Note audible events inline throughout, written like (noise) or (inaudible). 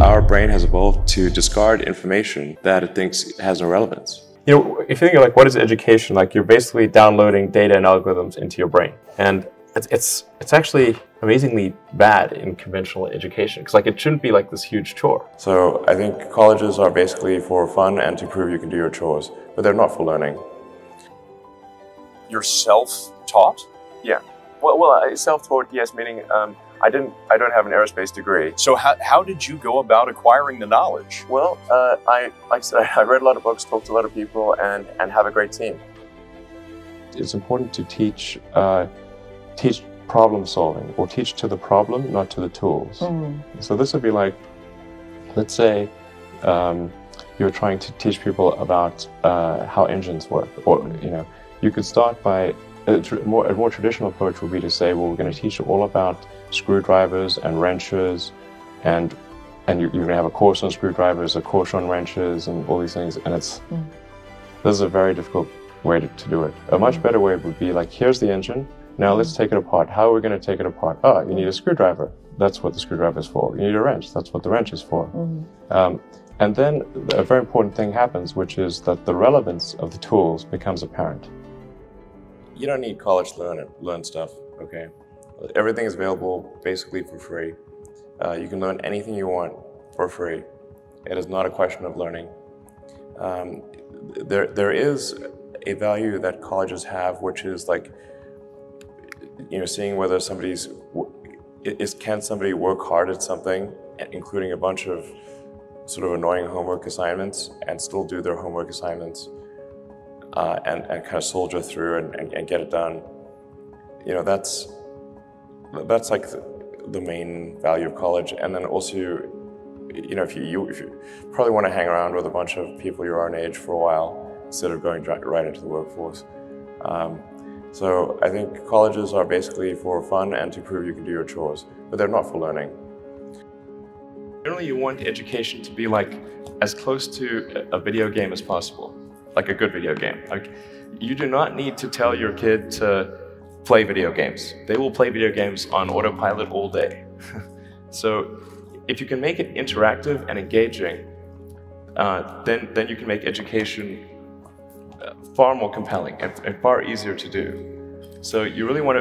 Our brain has evolved to discard information that it thinks has no relevance. You know, if you think of like what is education, like you're basically downloading data and algorithms into your brain. And it's it's, it's actually amazingly bad in conventional education because like it shouldn't be like this huge chore. So I think colleges are basically for fun and to prove you can do your chores, but they're not for learning. You're self-taught? Yeah. Well, well, self-taught, yes, meaning um, I didn't. I don't have an aerospace degree. So how, how did you go about acquiring the knowledge? Well, uh, I like I said, I read a lot of books, talked to a lot of people, and and have a great team. It's important to teach uh, teach problem solving or teach to the problem, not to the tools. Mm. So this would be like, let's say. Um, you're trying to teach people about uh, how engines work, or you know, you could start by a, more, a more traditional approach would be to say, well, we're going to teach you all about screwdrivers and wrenches, and and you, are going to have a course on screwdrivers, a course on wrenches, and all these things. And it's mm. this is a very difficult way to, to do it. A much mm. better way would be like, here's the engine. Now let's mm. take it apart. How are we going to take it apart? Oh, you need a screwdriver. That's what the screwdriver is for. You need a wrench. That's what the wrench is for. Mm-hmm. Um, and then a very important thing happens, which is that the relevance of the tools becomes apparent you don't need college to learn it, learn stuff. Okay, everything is available basically for free. Uh, you can learn anything you want for free. It is not a question of learning. Um, there, there is a value that colleges have, which is like, you know, seeing whether somebody's is can somebody work hard at something, including a bunch of sort of annoying homework assignments, and still do their homework assignments uh, and, and kind of soldier through and, and, and, get it done. You know, that's that's like the, main value of college. And then also, you know, if you, you, if you probably want to hang around with a bunch of people your own age for a while instead of going right into the workforce. Um, so I think colleges are basically for fun and to prove you can do your chores, but they're not for learning. Generally, you want education to be like as close to a video game as possible like a good video game. Like, you do not need to tell your kid to play video games. They will play video games on autopilot all day. (laughs) so if you can make it interactive and engaging, uh, then, then you can make education uh, far more compelling and, and, far easier to do. So you really want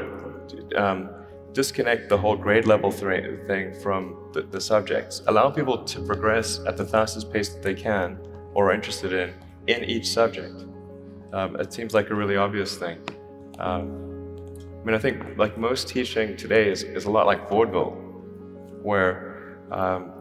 to um, disconnect the whole grade level thing from the, the subjects. Allow people to progress at the fastest pace that they can or are interested in in each subject. Um, it seems like a really obvious thing. Um, I mean, I think like most teaching today is, is a lot like vaudeville, where, um,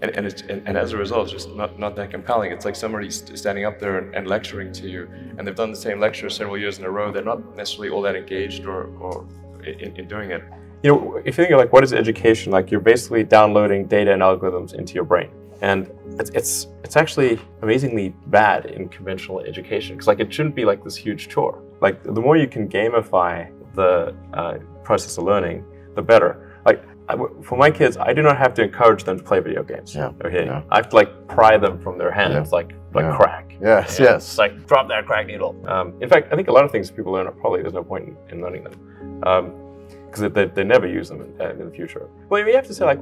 and, and, and, and, as a result, it's just not, not that compelling. It's like somebody standing up there and, and, lecturing to you, and they've done the same lecture several years in a row. They're not necessarily all that engaged or, or in, in doing it. You know, if you think of like what is education, like you're basically downloading data and algorithms into your brain. And it's, it's, it's actually amazingly bad in conventional education because like it shouldn't be like this huge chore. Like the more you can gamify the uh, process of learning, the better. Like I, for my kids, I do not have to encourage them to play video games. Yeah. Okay. Yeah. I have to like pry them from their hands, yeah. like like yeah. crack. Yes. Yes. It's like drop that crack needle. Um, in fact, I think a lot of things people learn are probably there's no point in, in learning them. Um, because they, they never use them in, in, the future. Well, you have to say like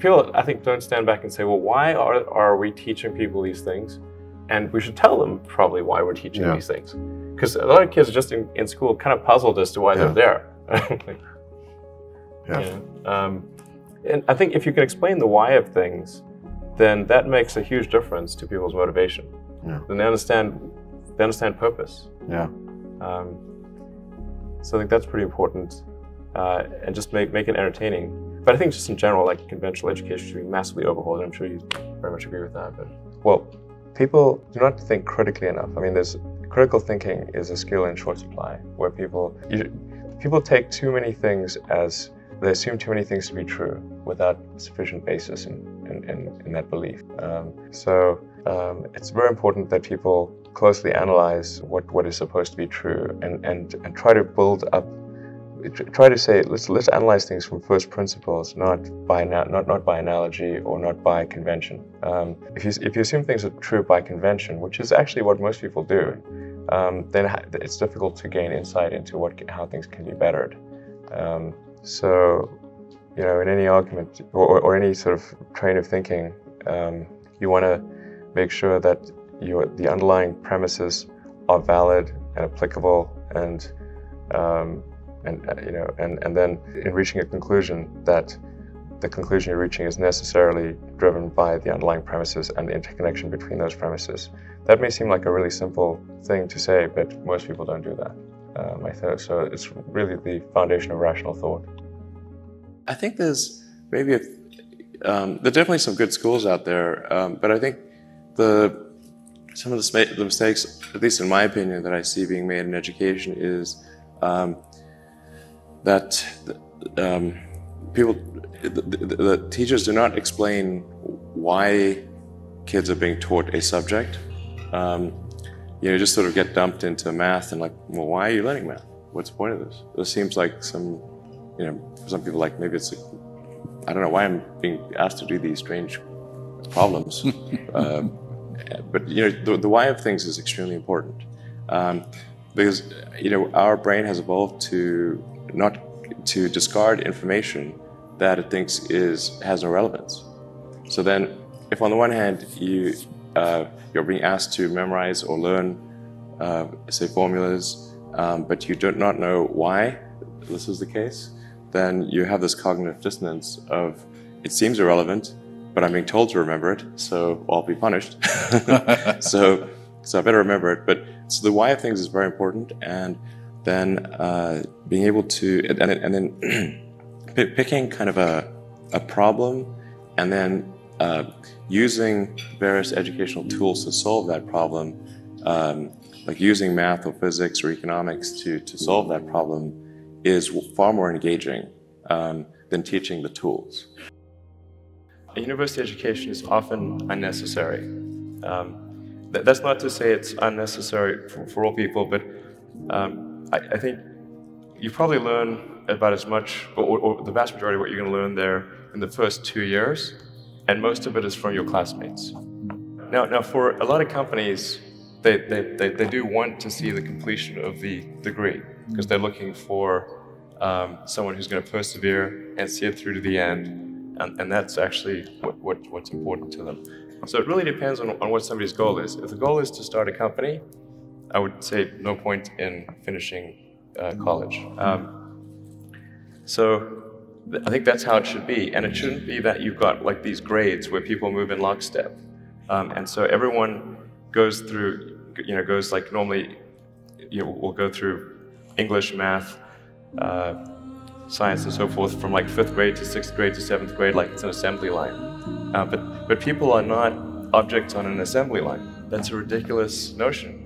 people I think don't stand back and say, well, why are are we teaching people these things? And we should tell them probably why we're teaching yeah. these things, because a lot of kids are just in, in school kind of puzzled as to why yeah. they're there. (laughs) like, yeah. Um, and I think if you can explain the why of things, then that makes a huge difference to people's motivation. Yeah. Then they understand they understand purpose. Yeah. Um, so I think that's pretty important uh, and just make, make it entertaining. But I think just in general, like conventional education should be massively overhauled. I'm sure you very much agree with that. But well, people do not think critically enough. I mean, there's critical thinking is a skill in short supply, where people you, people take too many things as they assume too many things to be true without sufficient basis in, in, in, in that belief. Um, so um, it's very important that people closely analyze what, what is supposed to be true and, and, and try to build up try to say let's let's analyze things from first principles, not by not not by analogy or not by convention. Um, if you if you assume things are true by convention, which is actually what most people do, um, then it's difficult to gain insight into what how things can be bettered. Um, so, you know, in any argument or, or any sort of train of thinking, um, you want to make sure that your the underlying premises are valid and applicable, and um, and uh, you know, and and then in reaching a conclusion that the conclusion you're reaching is necessarily driven by the underlying premises and the interconnection between those premises. That may seem like a really simple thing to say, but most people don't do that. Um, I so. It's really the foundation of rational thought. I think there's maybe a, um, there are definitely some good schools out there, um, but I think the some of the, the, mistakes, at least in my opinion, that I see being made in education is um, that um, people the, the, the, teachers do not explain why kids are being taught a subject. Um, you know, just sort of get dumped into math and like, well, why are you learning math? What's the point of this? This seems like some, you know, for some people, like maybe it's, I don't know why I'm being asked to do these strange problems. (laughs) um, but you know, the, the, why of things is extremely important um, because you know our brain has evolved to not to discard information that it thinks is has no relevance. So then, if on the one hand you uh, you're being asked to memorize or learn, uh, say formulas, um, but you do not know why this is the case, then you have this cognitive dissonance of it seems irrelevant, but I'm being told to remember it, so I'll be punished. (laughs) (laughs) so, so I better remember it. But so the why of things is very important, and then uh, being able to and, and then (clears throat) picking kind of a, a problem and then uh, using various educational tools to solve that problem, um, like using math or physics or economics to, to solve that problem, is far more engaging um, than teaching the tools. A university education is often unnecessary. Um, th that's not to say it's unnecessary for, for all people, but um, I, I think you probably learn about as much, or, or the vast majority of what you're going to learn there in the first two years, and most of it is from your classmates. Now, now for a lot of companies, they, they, they, they do want to see the completion of the degree because they're looking for um, someone who's going to persevere and see it through to the end, and, and that's actually what, what, what's important to them. So it really depends on, on what somebody's goal is. If the goal is to start a company, I would say no point in finishing uh, college. Um, so I think that's how it should be. And it shouldn't be that you've got like these grades where people move in lockstep. Um, and so everyone goes through, you know, goes like normally, you know, we'll go through English, math, uh, science, and so forth from like fifth grade to sixth grade to seventh grade, like it's an assembly line. Uh, but, but people are not objects on an assembly line. That's a ridiculous notion.